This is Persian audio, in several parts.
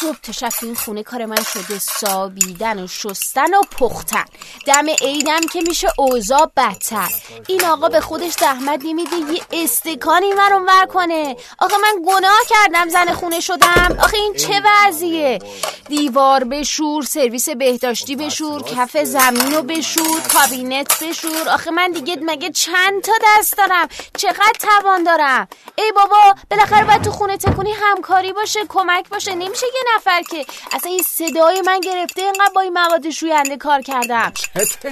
صبح تا شب این خونه کار من شده سابیدن و شستن و پختن. دم عیدم که میشه اوضاع بدتر. این آقا به خودش زحمت نمیده یه استکانی من ور کنه. آقا من گناه کردم زن خونه شدم. آخه این چه وضعیه؟ دیوار بشور سرویس بهداشتی بشور کف زمین رو بشور کابینت بشور. آخه من دیگه مگه چند تا دست دارم؟ چقدر توان دارم؟ ای بابا بالاخره باید تو خونه تکونی همکاری باشه کمک باشه. نمیشه یه نفر که اصلا این صدای من گرفته اینقدر با این مواد شوینده کار کردم.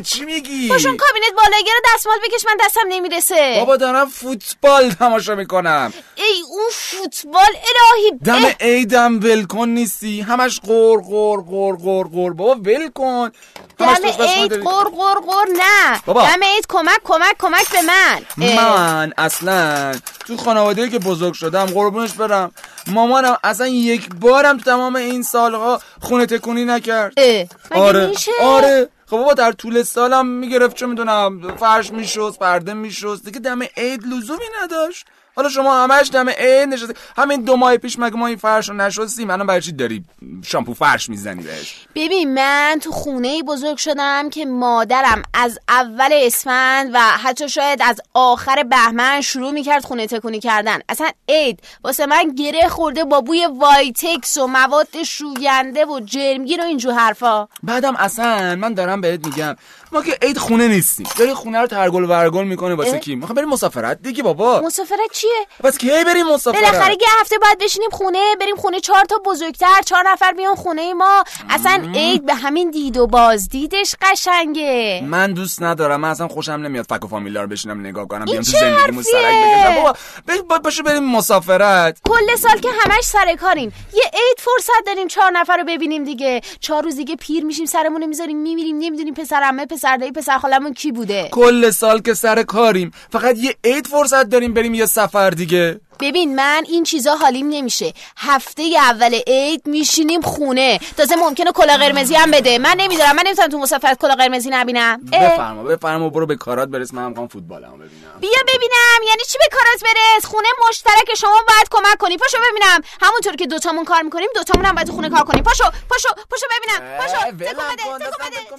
چی میگی؟ باشون کابینت بالایگر دستمال بکش من دستم نمی‌رسه. بابا دارم فوتبال تماشا می‌کنم. ای اون فوتبال الهی دم عیدم ولکن نیستی. همش قور قور قور قور قور بابا ولکن دم عید قور قور قور نه. بابا. دم عید کمک کمک کمک به من. من اصلا تو خانواده که بزرگ شدم قربونش برم. مامانم اصلا یک بارم تو تمام این سالها خونه تکونی نکرد. آره میشه؟ آره. خب بابا در طول سالم می‌گرفت چه می‌دونم فرش میشست پرده میشست. دیگه دم عید لزومی نداشت. حالا شما همش دم عید نشستی همین دو ماه پیش مگه ما این فرش رو نشستیم؟ الان برای چی داری شامپو فرش می‌زنی بهش؟ ببین من تو خونه بزرگ شدم که مادرم از اول اسفند و حتی شاید از آخر بهمن شروع می‌کرد خونه تکونی کردن. اصلا عید واسه من گره خورده با بوی وایتکس و مواد شوینده و جرمگیر و اینجور حرفا. بعدم اصلا من دارم بهت میگم ما که عید خونه نیستیم. داری خونه رو ترگل ورگل می‌کنه واسه کی؟ می‌خوام بریم مسافرت؟ دیگه بابا. مسافرت چیه؟ بس کی بریم مسافرت بالاخره یه هفته بعد بشینیم خونه بریم خونه چهار تا بزرگتر چهار نفر بیان خونه ما. اصلا عید به همین دید و بازدیدش قشنگه. من دوست ندارم من اصلا خوشم نمیاد فک و فامیلا رو بشینم نگاه کنم بیام تو زندگیمون سرک بکشم. بابا باشو بریم مسافرت. کل سال که همش سر کاریم. یه عید فرصت داریم چهار نفر رو ببینیم دیگه. چهار روز دیگه پیر میشیم سرمون می‌ذاریم میمیریم نمی‌دونیم پسر عمه پسر دایی پسر خالمون کی بوده. کل سال که سر کاریم. فقط یه عید فرصت داریم بریم یه سفر دیگه. ببین من این چیزا حالیم نمیشه. هفته اول عید میشینیم خونه. تازه ممکنه کلا قرمزی هم بده. من نمی‌دونم من نمی‌تونم تو مسافرت کلا قرمزی نبینم. بفرما بفرما برو به کارات برس. من می‌خوام فوتبالمو ببینم. بیا ببینم یعنی چی به کارات برس؟ خونه مشترک شما باید کمک کنی. پاشو ببینم. همونطور که دوتامون کار می‌کنیم دوتامون هم باید تو خونه کار کنیم. پاشو پاشو پاشو ببینم. پاشو تکو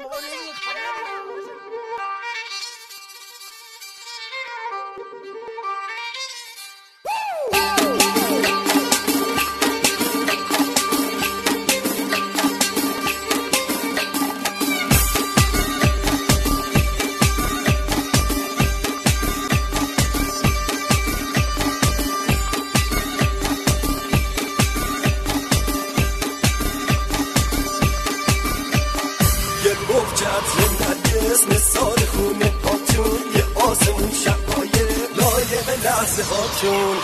لحظه هاتون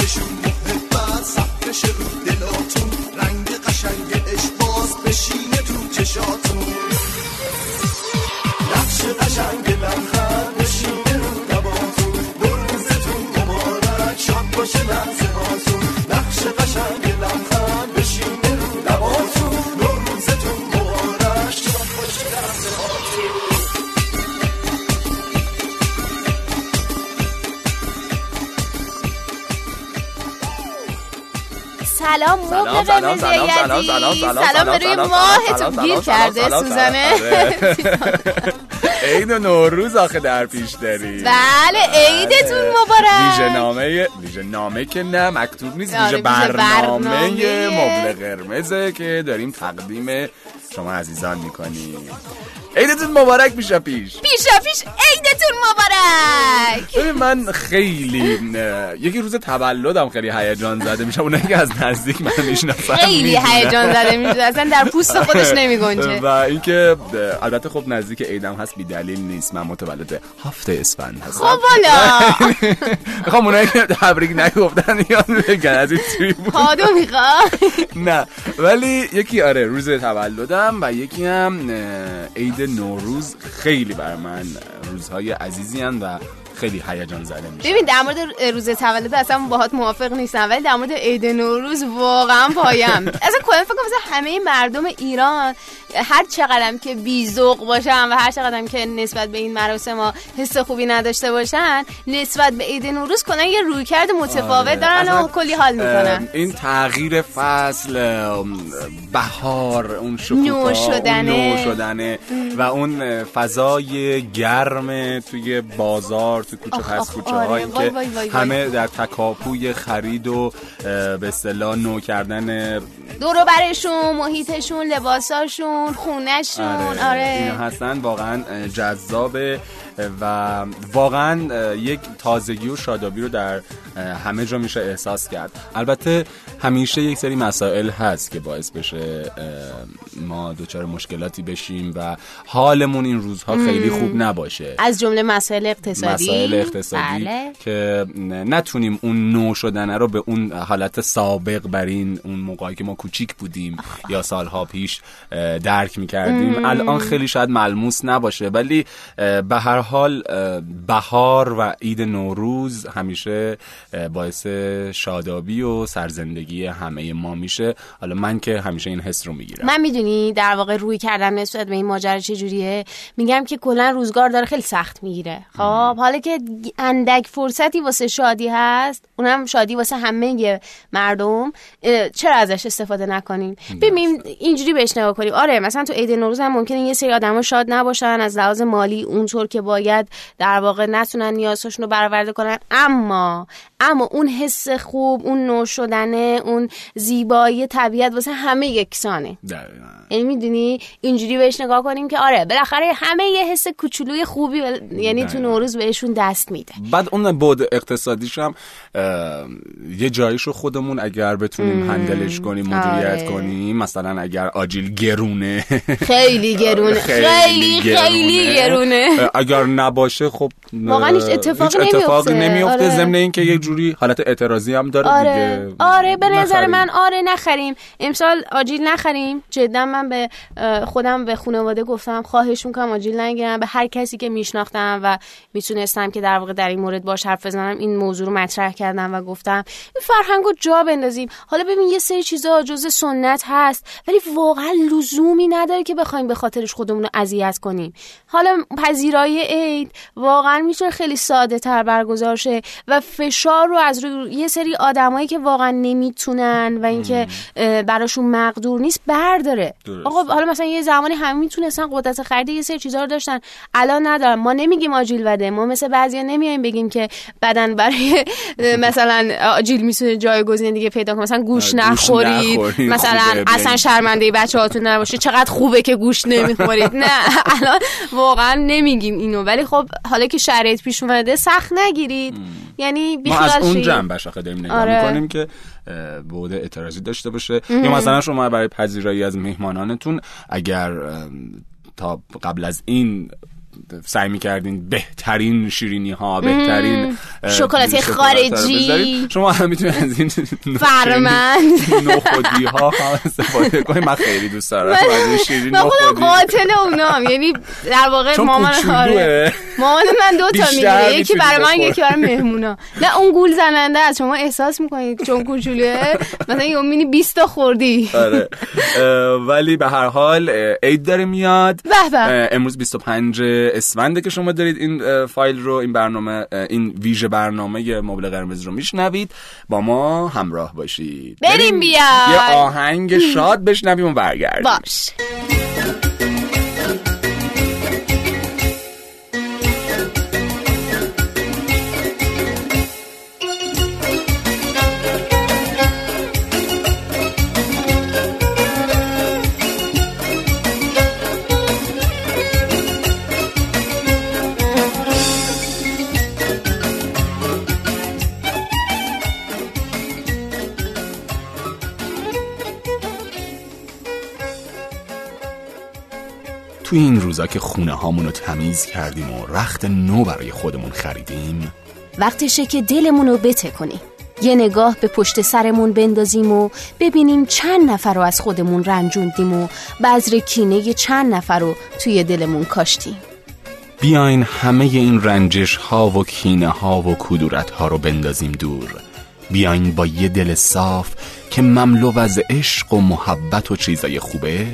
یه سلام سلام سلام سلام سلام سلام سلام به روی ماهتون گیر کرده سوزانه عید نوروز آخه در پیش داری بله عیدتون مبارک ویژه نامه ویژه نامه که نه مکتوب نیست ویژه برنامه مبل قرمزه که داریم تقدیم شما عزیزان می‌کنیم عیدتون مبارک پیشا پیش. پیشا پیش عیدتون مبارک. ببین من خیلی یکی روز تولدم خیلی هیجان زده میشم. اونایی که از نزدیک من می‌شناسن خیلی هیجان زده میشه اصلا در پوست خودش نمیگنجه. و اینکه البته خب نزدیک عیدم هست بی دلیل نیست. من متولد هفته اسفند هستم. خب والا می‌خوام اونایی که تبریک نگفتن یاد بگن از این کادو می‌خوای نه. ولی یکی آره روز تولدم و یکی هم عید نوروز خیلی بر من روزهای عزیزی هن و خیلی هیجان زده میشه ببین در مورد روز تولد اصلا باهات موافق نیستم ولی در مورد عید نوروز واقعا پایم اصلا کلا فکر کنم همه مردم ایران هر چقدرم که بیزوق باشن و هر چقدرم که نسبت به این مراسم ها حس خوبی نداشته باشن نسبت به عید نوروز کنن یه رویکرد متفاوت آره. دارن و کلی حال می‌کنن این تغییر فصل بهار اون شکوفا نو اون شدنه. نو شدنه و اون فضای گرم توی بازار تو کوچه پس کوچه آره. هایی که وای، وای، وای. همه در تکاپوی خرید و به اصطلاح نو کردن دورو برشون محیطشون لباساشون خونهشون آره, آره, اینا هستن واقعا جذابه و واقعا یک تازگی و شادابی رو در همه جا میشه احساس کرد. البته همیشه یک سری مسائل هست که باعث بشه ما دچار مشکلاتی بشیم و حالمون این روزها خیلی خوب نباشه. از جمله مسائل اقتصادی؟ مسائل اقتصادی بله. که نتونیم اون نو شدنه رو به اون حالت سابق برین اون موقعی که ما کوچیک بودیم یا سالها پیش درک می‌کردیم. الان خیلی شاید ملموس نباشه ولی به هر حال بهار و عید نوروز همیشه باعث شادابی و سرزندگی همه ما میشه. حالا من که همیشه این حس رو می‌گیرم. من می‌دونی در واقع روی کردم نسبت به این ماجرا چجوریه؟ میگم که کلا روزگار داره خیلی سخت می‌گیره. خب حالا که اندک فرصتی واسه شادی هست اونم شادی واسه همه مردم چرا ازش استفاده نکنیم؟ ببین اینجوری بهش نگاه کنیم. آره مثلا تو عید نوروز هم ممکنه یه سری آدما شاد نباشن از لحاظ مالی اونطور که باید در واقع نتونن نیازشون رو برآورده کنن. اما اما اون حس خوب اون نو شدنه اون زیبایی طبیعت واسه همه یکسانه. یعنی می‌دونی اینجوری بهش نگاه کنیم که آره بالاخره همه یه حس کوچولوی خوبی ول- یعنی تو. نوروز بهشون دست میده بعد اون بود اقتصادیش هم اه، یه جاییشو خودمون اگر بتونیم هندلش کنیم مدیریت آره. کنیم مثلا اگر آجیل گرونه خیلی گرونه خیلی خیلی گرونه اگر نباشه خب واقعا هیچ اتفاقی هیچ اتفاقی نمیفته. نمیفته آره. ضمن اینکه یه جوری حالت اعتراضی هم داره آره. دیگه. آره به نظر. من آره نخریم. امسال آجیل نخریم. جدا من به خودم به خانواده گفتم خواهش می‌کنم آجیل نگیرم به هر کسی که میشناختم و می‌تونستم که در واقع در این مورد باش حرف بزنم این موضوع رو مطرح کردم و گفتم این فرهنگ رو جا بندازیم. حالا ببین یه سری چیزا جز سنت هست ولی واقعا لزومی نداره که بخوایم به خاطرش خودمون رو اذیت کنیم. حالا پذیرایی عید واقعا می‌تونه خیلی ساده تر برگزار شه و فشار رو از روی یه سری آدمایی که واقعا نمی‌تونن و اینکه براشون مقدور نیست برداره. درست. آقا حالا مثلا یه زمانی همه می‌تونستن قدرت خرید یه سری چیزا رو داشتن. الان ندارن. ما نمیگیم آجیل بده ما مثل بعضیا نمیایم بگیم که بدن برای مثلا آجیل می‌تونه جایگزین دیگه پیدا کنه. مثلا گوش نخورید. مثلا خوبه، اصلا. شرمنده بچه هاتون نباشه. چقدر خوبه که گوش نمی‌خورید. نه الان واقعا نمیگیم اینو. ولی خب حالا که شرایط پیش اومده سخت نگیرید. یعنی ما از بیخیال اون. جنبش آخه داریم نگاه آره. می‌کنیم که بوده اعتراضی داشته باشه یا مثلا شما برای پذیرایی از مهمانانتون اگر تا قبل از این سعی می‌کردین بهترین شیرینی ها بهترین شکلات خارجی. شما هم می‌تونید از این فرمند. نخودی ها استفاده کنید من خیلی دوست دارم از این شیرین من خودم نخودی قاتل اونام یعنی در واقع مامان. آره. مامان من دو تا می‌گیره یکی برای من. یکی برای مهمونا. نه اون گول زننده است. شما احساس می‌کنید چون کوچولوه؟ مثلا یه مینی 20 تا خوردی. آره. ولی به هر حال عید داره میاد. امروز 25 اسفنده که شما دارید این فایل رو این برنامه این ویژه برنامه مبل قرمز رو میشنوید با ما همراه باشید. بریم. بیای. یه آهنگ شاد بشنویم و برگردیم. باش. تو این روزا که خونه هامون رو تمیز کردیم و رخت نو برای خودمون خریدیم. وقتشه که دلمون رو بته کنیم یه نگاه به پشت سرمون بندازیم و ببینیم چند نفر رو از خودمون رنجوندیم و بذر کینه چند نفر رو توی دلمون کاشتیم. بیاین همه این رنجش ها و کینه ها و کدورت ها رو بندازیم دور. بیاین با یه دل صاف که مملو از عشق و محبت و چیزای خوبه.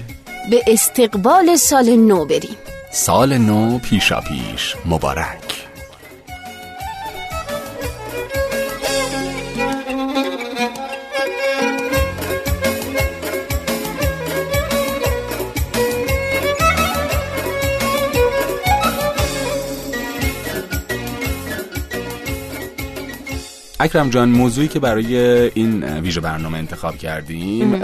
به استقبال سال نو بریم. سال نو پیشا پیش مبارک. اکرم جان موضوعی که برای این ویژه برنامه انتخاب کردیم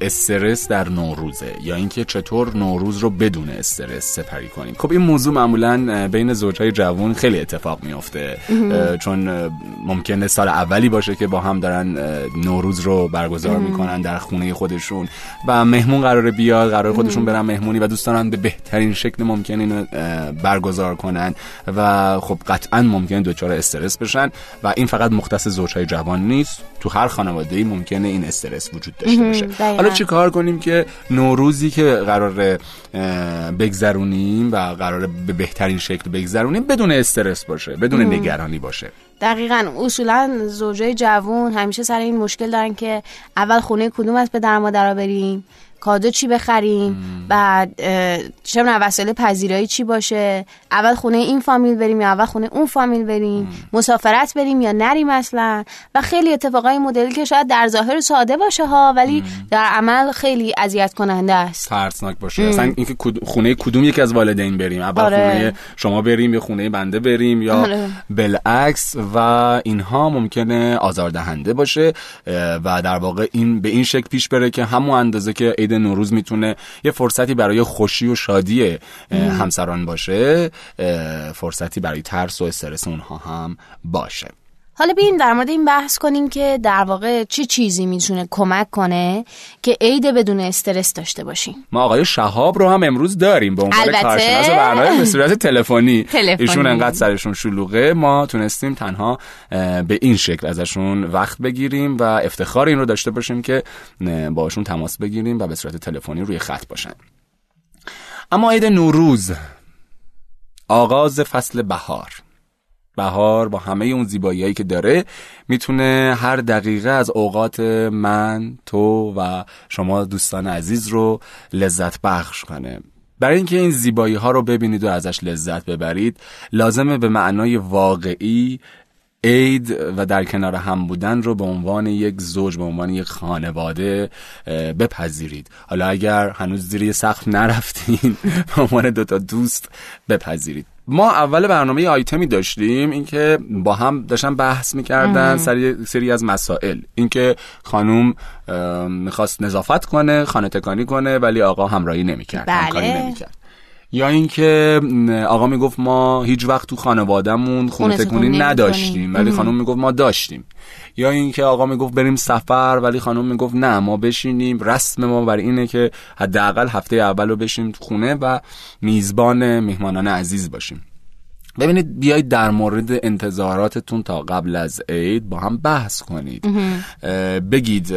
استرس در نوروزه یا اینکه چطور نوروز رو بدون استرس سپری کنیم. خب این موضوع معمولا بین زوجهای جوان خیلی اتفاق میافته. چون ممکنه سال اولی باشه که با هم دارن نوروز رو برگزار می‌کنن در خونه خودشون و مهمون قراره بیاد قرار خودشون برن مهمونی و دوست دارن به بهترین شکل ممکن اینو برگزار کنن و خب قطعا ممکن دچار استرس بشن و این فقط مختص زوجهای جوان نیست. تو هر خانواده ای ممکنه این استرس وجود داشته باشه. حالا چی کار کنیم که نوروزی که قرار بگذرونیم و قرار به بهترین شکل بگذرونیم بدون استرس باشه بدون نگرانی باشه. دقیقا. اصولا زوجای جوان همیشه سر این مشکل دارن که اول خونه کدوم از پدر مادر بریم کادو چی بخریم؟ بعد چه وسایل پذیرایی چی باشه؟ اول خونه این فامیل بریم یا اول خونه اون فامیل بریم؟ مسافرت بریم یا نریم اصلا؟ و خیلی اتفاقای مدلی که شاید در ظاهر ساده باشه ها ولی در عمل خیلی اذیت کننده است. ترسناک باشه. اصلا اینکه خونه کدوم یکی از والدین بریم؟ اول آره. خونه شما بریم یا خونه بنده بریم یا آره. بالعکس و اینها ممکنه آزاردهنده باشه و در واقع این به این شکل پیش بره که همون اندازه که عید نوروز می‌تونه یه فرصتی برای خوشی و شادی همسران باشه فرصتی برای ترس و استرس اونها هم باشه. حالا بیایم در مورد این بحث کنیم که در واقع چی چیزی می‌تونه کمک کنه که عید بدون استرس داشته باشیم. ما آقای شهاب رو هم امروز داریم به عنوان کارشناس برنامه به صورت تلفنی. ایشون انقدر سرشون شلوغه. ما تونستیم تنها به این شکل ازشون وقت بگیریم و افتخار این رو داشته باشیم که باشون تماس بگیریم و به صورت تلفنی روی خط باشن. اما عید نوروز آغاز فصل بهار. بهار با همه اون زیباییایی که داره می‌تونه هر دقیقه از اوقات من تو و شما دوستان عزیز رو لذت بخش کنه. برای اینکه این زیبایی ها رو ببینید و ازش لذت ببرید لازمه به معنای واقعی عید و در کنار هم بودن رو به عنوان یک زوج به عنوان یک خانواده بپذیرید. حالا اگر هنوز زیر سقف نرفتین به عنوان دوتا دوست بپذیرید. ما اول برنامه آیتمی داشتیم اینکه با هم داشتن بحث می‌کردن سری سری از مسائل. اینکه خانوم می‌خواست نظافت کنه خانه تکانی کنه ولی آقا همراهی نمی‌کرد بله. همکاری نمی‌کرد. یا اینکه آقا می‌گفت ما هیچ وقت تو خانوادهمون خونه تکونی نداشتیم ولی خانم می‌گفت ما داشتیم. یا اینکه آقا می‌گفت بریم سفر ولی خانم می‌گفت نه ما بشینیم. رسم ما بر اینه که حداقل هفته اول رو بشیم خونه و میزبان میهمانان عزیز باشیم. ببینید بیایید در مورد انتظاراتتون تا قبل از عید با هم بحث کنید. بگید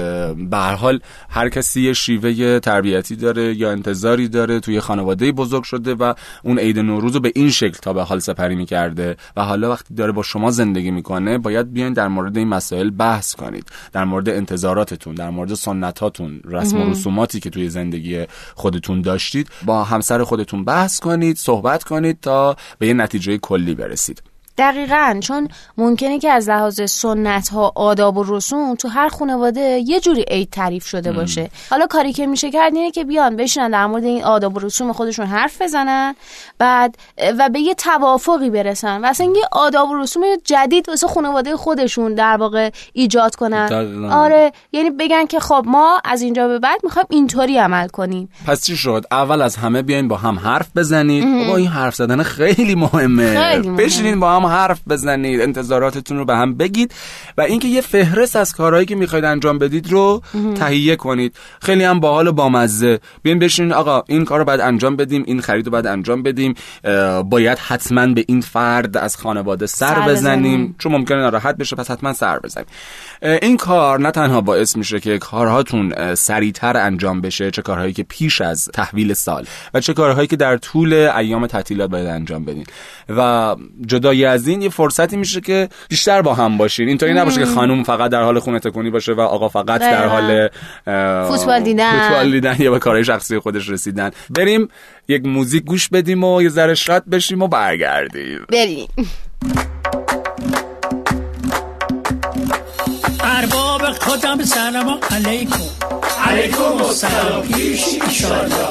به هر حال هر کسی یه شیوه تربیتی داره یا انتظاری داره توی خانواده بزرگ شده و اون عید نوروز رو به این شکل تا به حال سپری می‌کرده و حالا وقتی داره با شما زندگی می‌کنه باید بیاین در مورد این مسائل بحث کنید. در مورد انتظاراتتون در مورد سنتاتون رسم و رسوماتی که توی زندگی خودتون داشتید با همسر خودتون بحث کنید صحبت کنید تا به یه نتیجه کلی برسید. دقیقا چون ممکنه که از لحاظ سنت ها آداب و رسوم تو هر خانواده یه جوری عید تعریف شده باشه. حالا کاری که میشه کرد اینه که بیان بشینن در مورد این آداب و رسوم خودشون حرف بزنن بعد و به یه توافقی برسن. و اصلا یه آداب و رسوم جدید واسه خانواده خودشون در واقع ایجاد کنن. آره یعنی بگن که خب ما از اینجا به بعد می‌خوایم اینطوری عمل کنیم. پس چی شد؟ اول از همه بیاین با هم حرف بزنید. با این حرف زدن خیلی مهمه. خیلی مهم. بشینین با هم هم حرف بزنید انتظاراتتون رو به هم بگید و اینکه یه فهرست از کارهایی که می‌خواید انجام بدید رو تهیه کنید. خیلی هم باحال و بامزه. بیاین بشین آقا این کار رو باید انجام بدیم این خرید رو باید انجام بدیم. باید حتما به این فرد از خانواده سر, سر بزنیم. چون ممکنه ناراحت بشه پس حتما سر بزنیم. این کار نه تنها باعث میشه که کارهاتون سریعتر انجام بشه چه کارهایی که پیش از تحویل سال و چه کارهایی که در طول ایام تعطیلات باید انجام بدین. و جدای از این یه فرصتی میشه که بیشتر با هم باشین. اینطوری نباشه که خانم فقط در حال خونه تکونی باشه و آقا فقط در حال فوتبال دیدن. فوتبال دیدن یا به کارهای شخصی خودش رسیدن. بریم یک موزیک گوش بدیم و یه ذره شاد بشیم و برگردیم. بریم. ارباب خودم سلام علیکم. علیکم السلام. پیش ایشالله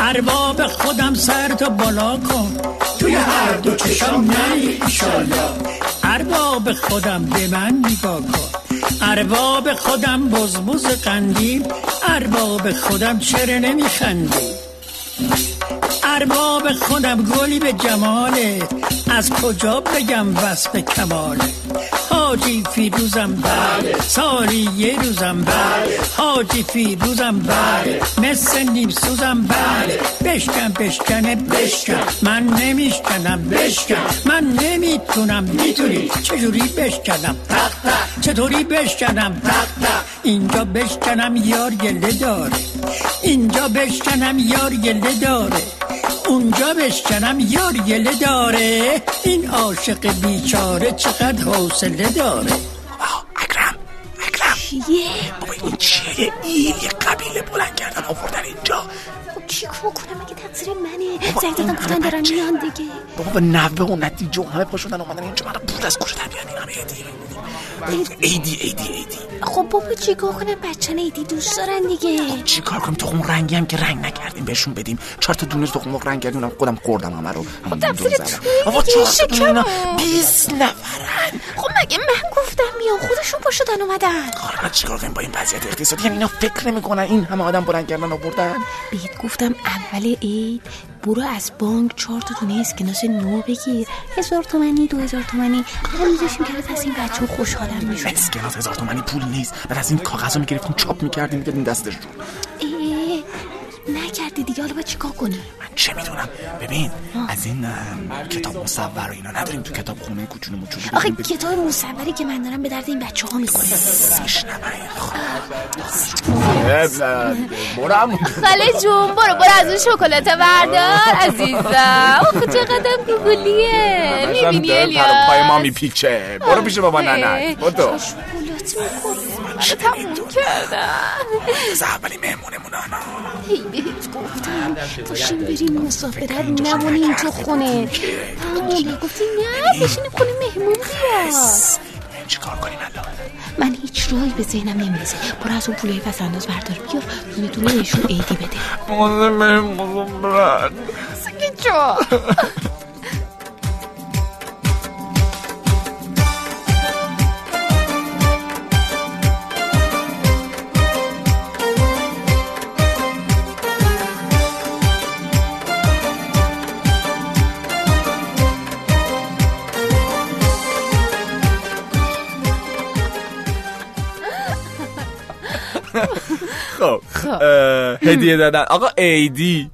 ارباب خودم سر تو بالا کن. توی هر دو چشم نی ایشالله ارباب خودم به من نگاه کن. ارباب خودم بزبز قندیم ارباب خودم چرا نمیخندی؟ ارباب خودم گلی به جماله. از کجا بگم وصف کماله؟ حاجی فیروزم بله سالی یه روزم بله حاجی فیروزم بله مثل نیم سوزم بله بشکن بشکنه بشکن من نمیشکنم بشکن من نمی‌تونم می‌تونی چجوری بشکنم تق چطوری بشکنم تق اینجا بشکنم یار گله داره اینجا بشکنم یار گله داره اونجا بشکنم یار گله داره. این عاشق بیچاره چقدر حوصله داره. اکرم اکرم. چیه؟ بابا این چیه؟ این یه قبیله بلند کردن آوردن اینجا. خب چی کنم؟ اگه تقصیر منه؟ زنگ دادم گفتن دارن میان دیگه. بابا به نوه و نتیجه همه پاشوندن اومدن اینجا. من پول از کجا در بیان این همه ایدی ایدی ایدی ایدی خب بابا چیکار کنم؟ بچه ایدی دوست دارن دیگه. خب چی کار کنیم تخم رنگی هم که رنگ نکردیم بهشون بدیم. چهار تا دونه تخم رنگ کردیم خودم خوردم همه رو. خب تو بابا چهار تا دونه 20 نفرن. خب مگه من گفتم پا شدن اومدن. حالا چیکار کنیم با این وضعیت اقتصادی؟ یعنی اینا فکر نمی‌کنن این همه آدم بلند کردن آوردن؟ بهت گفتم اول عید برو از بانک چهار تا دونه اسکناس نو بگیر. هزار تومنی دو هزار تومنی. ما میذاشیم که از این بچه خوشحالم میشون اسکناس هزار تومنی پول نیست. بعد از این کاغذ رو می‌گرفتیم چاپ می‌کردیم می‌دادیم دستشون. نکردی دیگه حالا باید چیکار کنی من چه می‌دونم؟ ببین از این کتاب مصور و اینا نداریم تو کتاب خونه کوچولو موچولو آخه کتاب مصوری که من دارم به درد این بچه ها می‌کنه برم. خاله جون برو برو از اون شکلات بردار عزیزم. آخه چقدر گوگلیه می‌بینی الیا پای ما میپیچه. برو پیش بابا ننه برو شکلات می‌کنه تموم کردم اولی مهمونمون آنا. هی بهت گفتم پاشیم بریم مسافرت نمونیم تو خونه. همون گفتی نه بشینیم خونه مهمون بیاد. چی کار کنیم الان؟ من هیچ راهی به ذهنم نمی‌رسه برو از اون پولای پس انداز بردار. بیار دونه دونه بهشون ایدی بده. مادر مهمون برن. خب هدیه دادن. آقا ایدی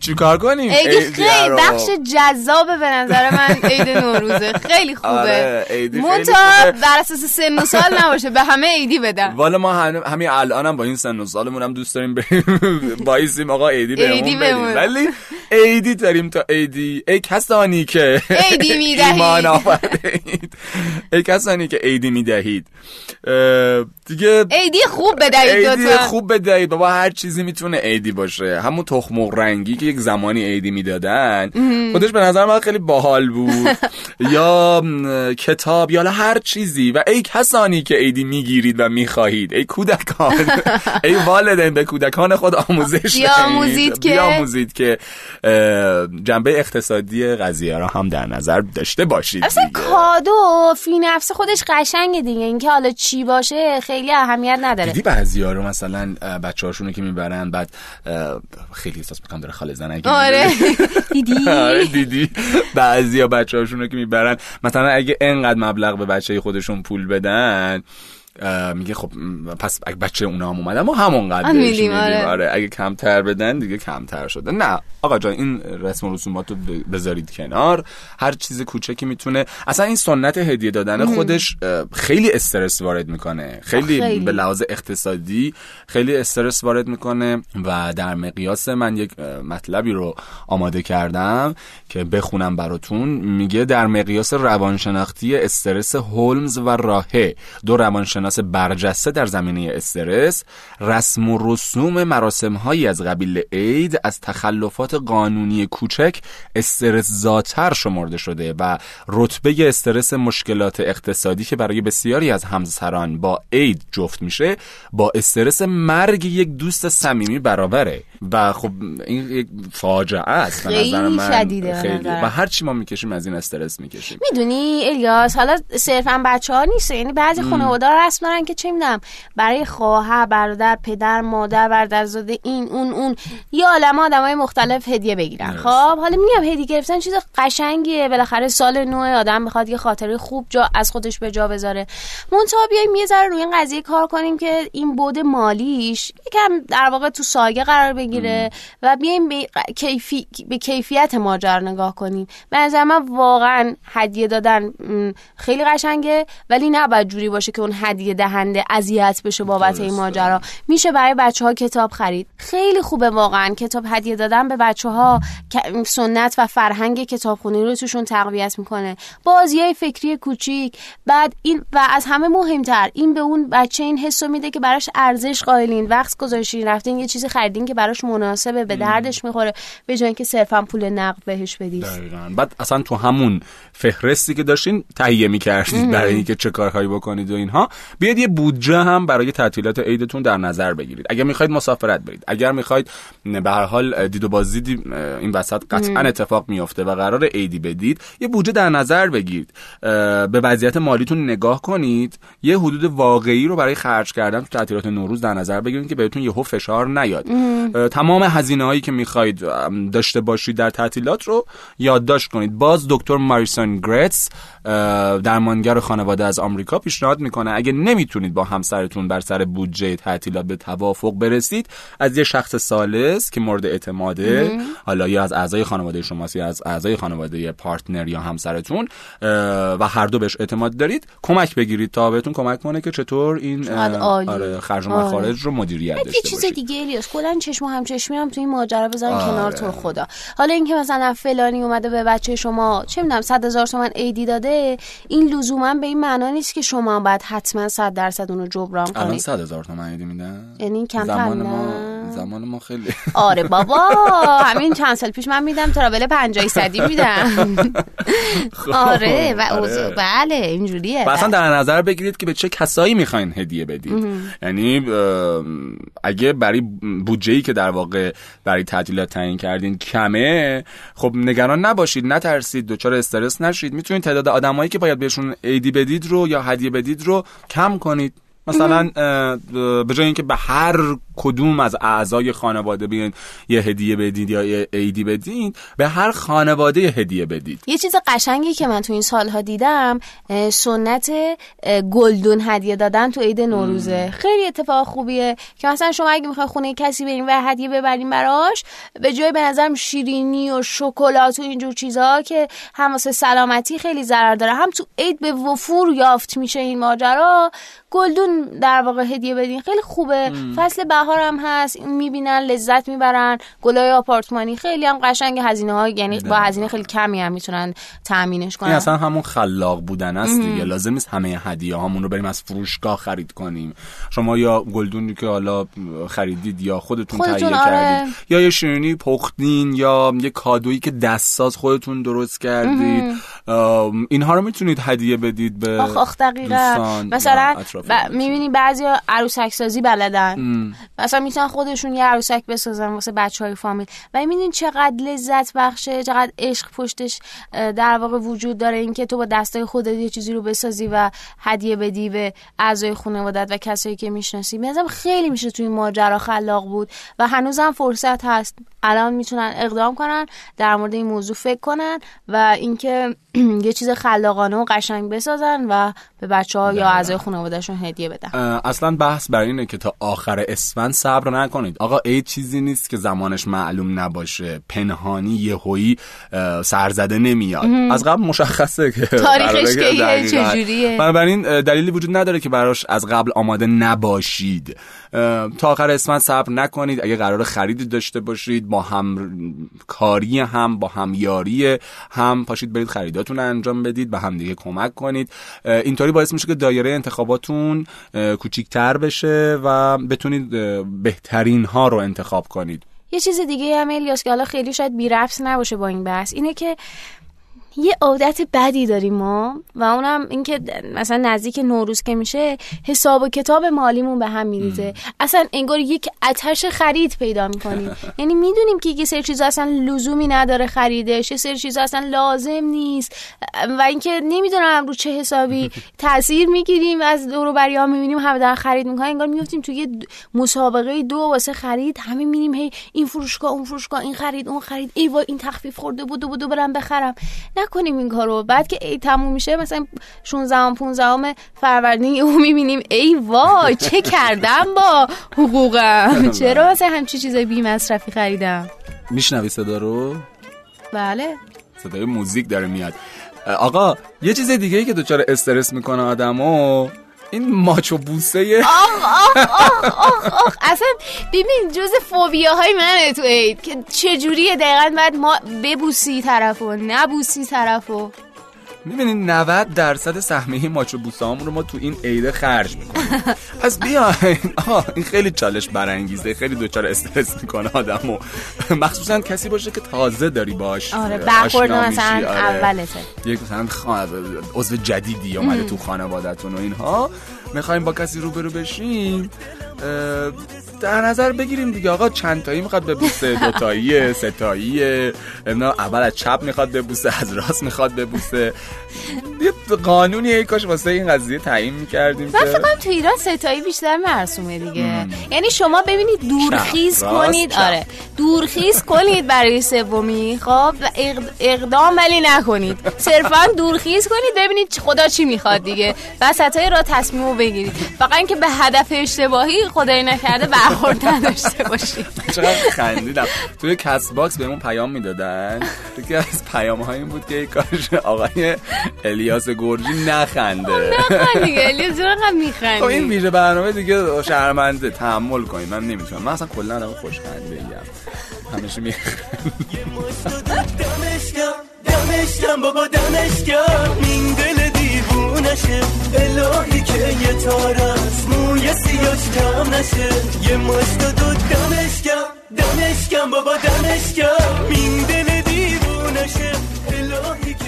چی کار کنیم؟ ایدی خیلی بخش جذابه به نظر من عید نوروزه. خیلی خوبه. آره منتها بر اساس سن و سال نباشه. به همه ایدی بدن. والا ما همین الانم هم با این سن و سالمون هم دوست داریم بریم. بایسیم آقا ایدی بهمون بدیم. ولی ایدی داریم تا ایدی. ای کسانی که ایدی می‌دهید. ای کسانی که ایدی می‌دهید. دیگه ایدی خوب بدهید ایدی خوب بدهید. بابا هر چیزی می‌تونه ایدی باشه. همون تخم رنگی که یک زمانی ایدی می‌دادن خودش به نظر من خیلی باحال بود. یا کتاب یا هر چیزی. و ای کسانی که ایدی می‌گیرید و می‌خواهید. ای کودکان. ای والدین به کودکان خود آموزش بیاموزید که. بیاموزید که جنبه اقتصادی قضیه را هم در نظر داشته باشید اصلا کادو فی نفس خودش قشنگه دیگه. اینکه حالا چی باشه خیلی اهمیت نداره. دیدی بعضیا رو مثلا بچه‌هاشونو که می‌برن بعد خیلی احساس می‌کنم داره خاله زنگی آره. دیدی؟ آره دیدی. بعضیا بچه‌هاشونو که می‌برن. مثلا اگه انقدر مبلغ به بچه خودشون پول بدن میگه خب پس اگه بچه اونا هم اومدن ما همون قدرش میدیم آره. آره. اگه کمتر بدن دیگه کمتر شده. نه آقا جان این رسم و رسومات رو بذارید کنار. هر چیز کوچکی می‌تونه اصلا این سنت هدیه دادن خودش خیلی استرس وارد می‌کنه. خیلی, خیلی, به لحاظ اقتصادی خیلی استرس وارد می‌کنه و در مقیاس من یک مطلبی رو آماده کردم که بخونم براتون. میگه در مقیاس روانشناختی استرس هولمز و راهه. دو روانشناخت برجسته در زمینه استرس رسم و رسوم مراسم هایی از قبیل عید از تخلفات قانونی کوچک استرس زاتر شمرده شده و رتبه استرس مشکلات اقتصادی که برای بسیاری از همسران با عید جفت میشه با استرس مرگ یک دوست صمیمی برابره. و خب این یک فاجعه است به نظر من. شدیده خیلی. و هر چی ما می‌کشیم از این استرس می‌کشیم. می‌دونی الیاس حالا صرفا بچه ها نیست یعنی بعضی خانواده رسم دارن که چه می‌دونم برای خواهر برادر پدر مادر برادرزاده این اون اون یه عالمه آدمای مختلف هدیه بگیرن. خب حالا میگم هدیه گرفتن چیز قشنگیه. بالاخره سال نو آدم می‌خواد یه خاطره خوب جا از خودش به جا بذاره. منتها بیایم یه ذره روی این قضیه کار کنیم که این بود مالیش یکم در واقع تو سایه قرار بگیره و بیایم به, کیفی... به کیفیت ماجرا نگاه کنیم. به نظر من واقعا هدیه دادن خیلی قشنگه ولی نه جوری باشه که اون هدیه دهنده اذیت بشه بابت این ماجرا. میشه برای بچه ها کتاب خرید. خیلی خوبه واقعا. کتاب هدیه دادن به بچه ها سنت و فرهنگ کتابخونی رو توشون تقویت می‌کنه. بازی فکری کوچیک. بعد این و از همه مهمتر این به اون بچه این حسو میده که براش ارزش قائلین وقت گذاشتین رفتین یه چیزی خریدین که براش مناسبه به دردش می‌خوره به جای اینکه صرفا پول نقد بهش بدید. بعد اصلا تو همون فهرستی که داشتین تهیه می‌کردید برای اینکه چه کارهایی بکنید و اینها. بیاید یه بودجه هم برای تعطیلات عیدتون در نظر بگیرید. اگر می‌خواید مسافرت برید. اگر می‌خواید به هر حال دید و بازدید این وسط قطعا اتفاق میفته و قرار عیدی بدید یه بودجه در نظر بگیرید. به وضعیت مالیتون نگاه کنید. یه حدود واقعی رو برای خرج کردن تو تعطیلات نوروز در نظر بگیرید که بهتون یهو فشار نیاد. تمام هزینه هایی که می‌خواید داشته باشید در تعطیلات رو یادداشت کنید. باز دکتر ماریسون گرتس درمانگر خانواده از آمریکا پیشنهاد می‌کنه. اگه نمی‌تونید با همسرتون بر سر بودجه تعطیلات به توافق برسید از یه شخص سالس که مورد اعتماده حالا یا از اعضای خانواده شماست یا از اعضای خانواده پارتنر یا همسرتون و هر دو بهش اعتماد دارید کمک بگیرید تا بهتون کمک کنه که چطور این آره خرج و مخارج آره. رو مدیریت داشته باشید چیز دیگه الیاس کلا چشم و همچشمی هم تو این ماجرا بذارین آره. کنار تو خدا. حالا اینکه مثلا فلانی اومده به بچه شما چه می‌دونم 100 هزار تومن ایدی داده این لزوما به این معنا نیست که شما باید حتما 100 درصد اون رو جبران کنید. الان 100 هزار تومن میدن؟ یعنی کم زمان ما زمان ما خیلی آره بابا همین چند سال پیش من میدم ترابل 50 صدی میدم. آره و آره. بله اینجوریه. اصلا در نظر بگیرید که به چه کسایی می‌خواین هدیه بدید. یعنی اگه برای بودجه که در واقع برای تعطیلات تعیین کردین کمه خب نگران نباشید نترسید دچار استرس نشید. می‌تونید تعداد آدمایی که باید بهشون ایدی بدید رو یا هدیه بدید رو کم کنید. مثلا به جای اینکه به هر کدوم از اعضای خانواده بیاین یه هدیه بدید یا یه عیدی بدین به هر خانواده یه هدیه بدید. یه چیز قشنگی که من تو این سالها دیدم سنت گلدون هدیه دادن تو عید نوروزه. خیلی اتفاق خوبیه که مثلا شما اگه می‌خواین خونه کسی بریم و هدیه ببرین براش به جای به نظرم شیرینی و شکلات و اینجور چیزها که هم واسه سلامتی خیلی ضرر داره هم تو عید به وفور یافت میشه این ماجرا گلدون در واقع هدیه بدین. خیلی خوبه. فصل بهار هم هست می‌بینن لذت می‌برن. گلای آپارتمانی خیلی هم قشنگ هزینه ها یعنی با هزینه خیلی کمی هم می‌تونن تامینش کنن. این اصلا همون خلاق بودن است دیگه. لازم نیست همه هدیه هامون رو بریم از فروشگاه خرید کنیم. شما یا گلدونی که حالا خریدید یا خودتون, خودتون تهیه آره. کردید یا یه شیرینی پختین یا یه کادویی که دستساز خودتون درست کردید. اینها رو می‌تونید هدیه بدید به آخ آخ دقیقا. مثلا ب... می‌بینی بعضی عروسک سازی بلدن مثلا می‌تونن خودشون یه عروسک بسازن واسه بچه های فامیل. و می‌بینین چقدر لذت بخشه چقدر عشق پشتش در واقع وجود داره. اینکه تو با دستای خودت یه چیزی رو بسازی و هدیه بدی به اعضای خانوادت و کسایی که می‌شناسی. بنظرم خیلی میشه توی ماجرا خلاق بود و هنوزم فرصت هست. الان می‌تونن اقدام کنن در مورد این موضوع فکر کنن و اینکه یه چیز خلاقانه و قشنگ بسازن و به بچه ها یا اعضای خانوادهشون هدیه بدن. اصلا بحث بر اینه که تا آخر اسفند صبر نکنید. آقا ای چیزی نیست که زمانش معلوم نباشه. پنهانی یهویی سرزده نمیاد. از قبل مشخصه که تاریخش که چجوریه. بنابراین دلیلی وجود نداره که براش از قبل آماده نباشید. تا آخر اسفند صبر نکنید. اگه قرار خریدی داشته باشید با هم کاری هم با همیاری هم پاشید برید خریداتون انجام بدید به همدیگه کمک کنید. اینطوری باعث میشه که دایره انتخاباتون کوچیکتر بشه و بتونید بهترین ها رو انتخاب کنید. یه چیز دیگه هم الیاس که حالا خیلی شاید بی نباشه با این بحث اینه که یه عادت بدی داریم ما و اونم اینکه مثلا نزدیک نوروز که میشه حساب و کتاب مالیمون به هم میریزه. اصلا انگار یک اتش خرید پیدا می‌کنیم. یعنی می‌دونیم که یه سری چیزا اصلا لزومی نداره خریدش یه سری چیزا اصلا لازم نیست. و اینکه نمی‌دونم رو چه حسابی تاثیر می‌گیریم از دورو بریا می‌بینیم همه دارن خرید می‌کنن انگار میفتیم توی مسابقه دو واسه خرید همه می‌بینیم هی این فروشگاه اون فروشگاه این خرید اون خرید. ای این تخفیف خورده بود و بود برم بخرم. نکنیم این کارو. بعد که ای تموم میشه مثلا 16 15 فروردین او می‌بینیم ای وای چه کردم با حقوقم؟ چرا مثلا همچی چیزای بی مصرفی خریدم؟ میشنوی صدا رو؟ بله. صدای موزیک داره میاد. آقا یه چیز دیگه ای که دوچار استرس می‌کنه آدمو این ماچو بوسه آخ آخ آخ آخ آخ. اصلا ببین جز فوبیاهای منه تو عید که چجوریه؟ دقیقا باید ما ببوسی طرفو نبوسی طرفو. می‌بینین 90 درصد سهمه ماچو بوسامون رو ما تو این عیده خرج می‌کنیم. پس بیاین. این خیلی چالش برانگیزه. خیلی دوچار استرس می‌کنه آدمو. مخصوصا کسی باشه که تازه داری باش آره برخورد مثلا آره. اولته. یک مثلا عضو جدیدی اومده تو خانوادتون و اینها. می‌خوایم با کسی روبرو بشیم در نظر بگیریم دیگه. آقا چند تایی می‌خواد ببوسه؟ دو تایی سه تایی اول از چپ می‌خواد ببوسه از راست می‌خواد ببوسه. یه قانونی ای کاش واسه این قضیه تعیین می‌کردیم من فکر کنم تو ایران ستایی بیشتر مرسومه دیگه. یعنی شما ببینید دورخیز کنید. آره. دورخیز کنید برای سومی. خب اقدام ولی نکنید. صرفا دورخیز کنید ببینید خدا چی می‌خواد دیگه. وسطای را تصمیمو بگیرید. فقط اینکه به هدف اشتباهی خدای نکرده برخورد نداشته باشید. چقدر خندیدم. توی Castbox بهمون پیام می‌دادن. یکی از پیام های این بود که کاش آقای الیاس گرجی نخنده. نخند دیگه. الیاس رو میخنده خب این ویژه برنامه دیگه شرمنده. تحمل کنید من نمی‌تونم. من اصلا کلا آدم خوش خنده ایم همیشه میخند دمشکم بابا دمشکم دیوونشه الهی که یه تار از موی سیاش کم نشه. یه مشت دو دمشکم دمشکم بابا دمشکم این دل دیوونشه الهی که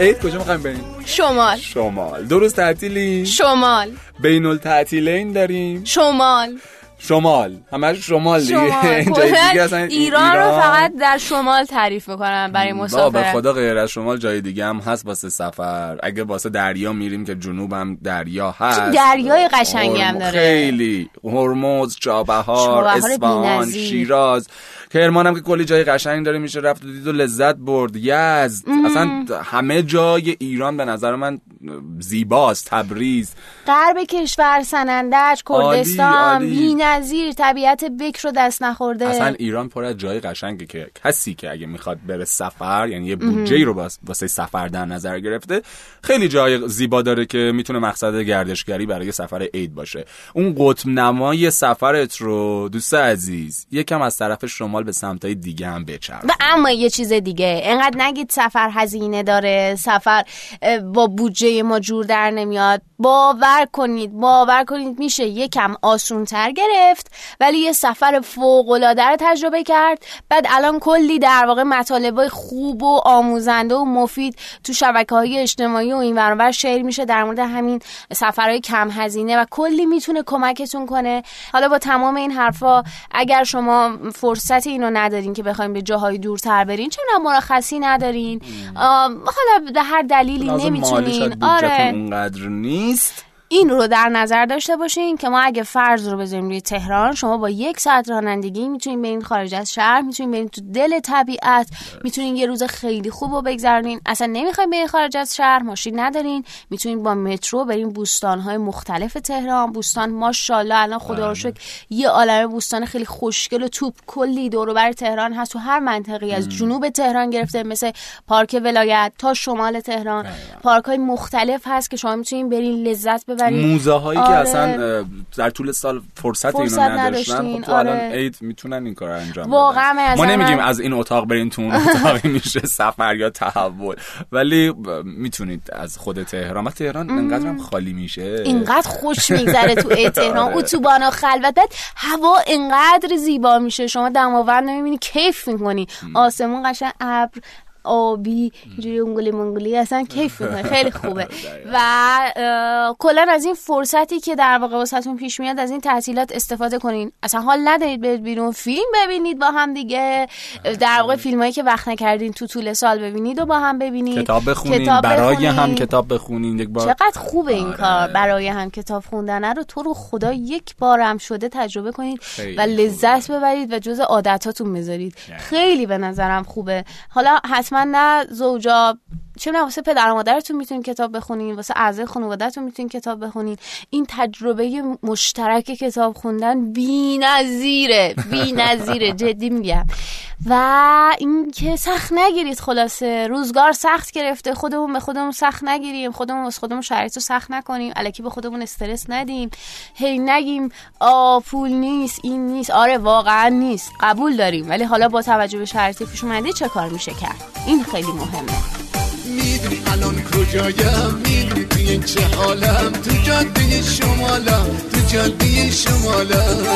یه عید کجا می‌خوایم بریم؟ شمال. شمال. دو روز تعطیلی؟ شمال. بین التعطیلین داریم؟ شمال. شمال. همش شمال دیگه. ایران, ایران رو فقط در شمال تعریف می‌کنن برای مسافرت به خدا غیر از شمال جای دیگه هم هست واسه سفر. اگه واسه دریا میریم که جنوب هم دریا هست. دریای قشنگی هم داره. خیلی. هرمز چابهار اصفهان شیراز. کرمان هم که کلی جای قشنگ داره میشه رفت و دید و لذت برد. یزد. اصلا همه جای ایران به نظر من زیباست تبریز. غرب کشور سنندج کردستان بی‌نظیر طبیعت بکر رو دست نخورده. اصلا ایران پر از جای قشنگه که کسی که اگه می‌خواد بره سفر یعنی یه بودجه رو واسه سفر در نظر گرفته خیلی جای زیبا داره که می‌تونه مقصد گردشگری برای سفر عید باشه. اون قطب نمای سفرت رو دوست عزیز یکم از طرف شمال به سمتای دیگه هم بچرخ. و اما یه چیز دیگه انقدر نگید سفر هزینه داره سفر با بودجه ما جور در نمیاد. باور کنید باور کنید میشه یکم آسونتر گرفت ولی یه سفر فوق العاده رو تجربه کرد. بعد الان کلی در واقع مطالب خوب و آموزنده و مفید تو شبکه های اجتماعی و این ورانور شیر میشه در مورد همین سفرهای کم هزینه و کلی می‌تونه کمکتون کنه. حالا با تمام این حرفا اگر شما فرصت اینو ندارین که بخوایم به جاهای دورتر برین چون مرخصی ندارین؟ حالا به هر دلیلی نمی‌تونین. آره. اونقدر نیست این رو در نظر داشته باشین که ما اگه فرض رو بذاریم روی تهران شما با یک ساعت رانندگی می‌تونین برین خارج از شهر می‌تونین برین تو دل طبیعت می‌تونین یه روز خیلی خوب رو بگذرونین. اصلا نمی‌خواین برین خارج از شهر ماشین ندارین. می‌تونین با مترو برین های مختلف تهران. بوستان ماشاءالله الان خدا رو شکر یه عالمه بوستان خیلی خوشگل و توپ کلی دور بر تهران هست. تو هر منطقی از جنوب تهران گرفته مثل پارک ولایت تا شمال تهران. پارک های مختلف هست که شما می‌تونین برین لذت موزه هایی آره. که اصلا در طول سال فرصت, فرصت اینو نداشتن خب تو آره. الان عید می‌تونن این کار انجام واقعا ما نمیگیم از این اتاق برین تو اون اتاقی میشه سفر یا تحول. ولی می‌تونید از خود تهران. و تهران انقدر هم خالی میشه. اینقدر خوش میگذره تو تهران. اتوبانا خلوت بعد هوا انقدر زیبا میشه. شما دماوند نمی‌بینی کیف می‌کنی. آسمون قشنگ ابر آبی اینجوری انگلی منگلی اصلا کیف می‌کنه خیلی خوبه. و کلا از این فرصتی که در واقع واسهتون پیش میاد از این تحصیلات استفاده کنین. اصلا حال ندارید برید بیرون فیلم ببینید با هم دیگه. در واقع فیلمایی که وقت نکردین تو طول سال ببینید و با هم ببینید. کتاب بخونین کتاب برای بخونین. هم کتاب بخونین. یک بار چقدر خوبه این آره. کار برای هم کتاب خوندن. رو تو رو خدا یک بار هم شده تجربه کنید و لذت ببرید و جز عادتاتون بذارید. خیلی. به نظرم خوبه. حالا حتما نه زوجا چه واسه پدر و مادرتون می‌تونین کتاب بخونین؟ واسه اعضای خانوادهتون می‌تونین کتاب بخونین؟ این تجربه مشترک کتاب خوندن بی‌نظیره بی‌نظیره جدی میگم. و اینکه سخت نگیرید خلاصه. روزگار سخت گرفته. خودمون به خودمون سخت نگیریم. خودمون واسه خودمون شرایط رو سخت نکنیم. الکی به خودمون استرس ندیم. هی نگیم آ پول نیست این نیست. آره واقعا نیست. قبول داریم. ولی حالا با توجه به شرایطی پیش اومده چه کار میشه کرد؟ این خیلی مهمه. می‌دونی الان کجایم؟ می‌دونی توی چه حالم؟ تو جاده شمالم تو جاده شمالم.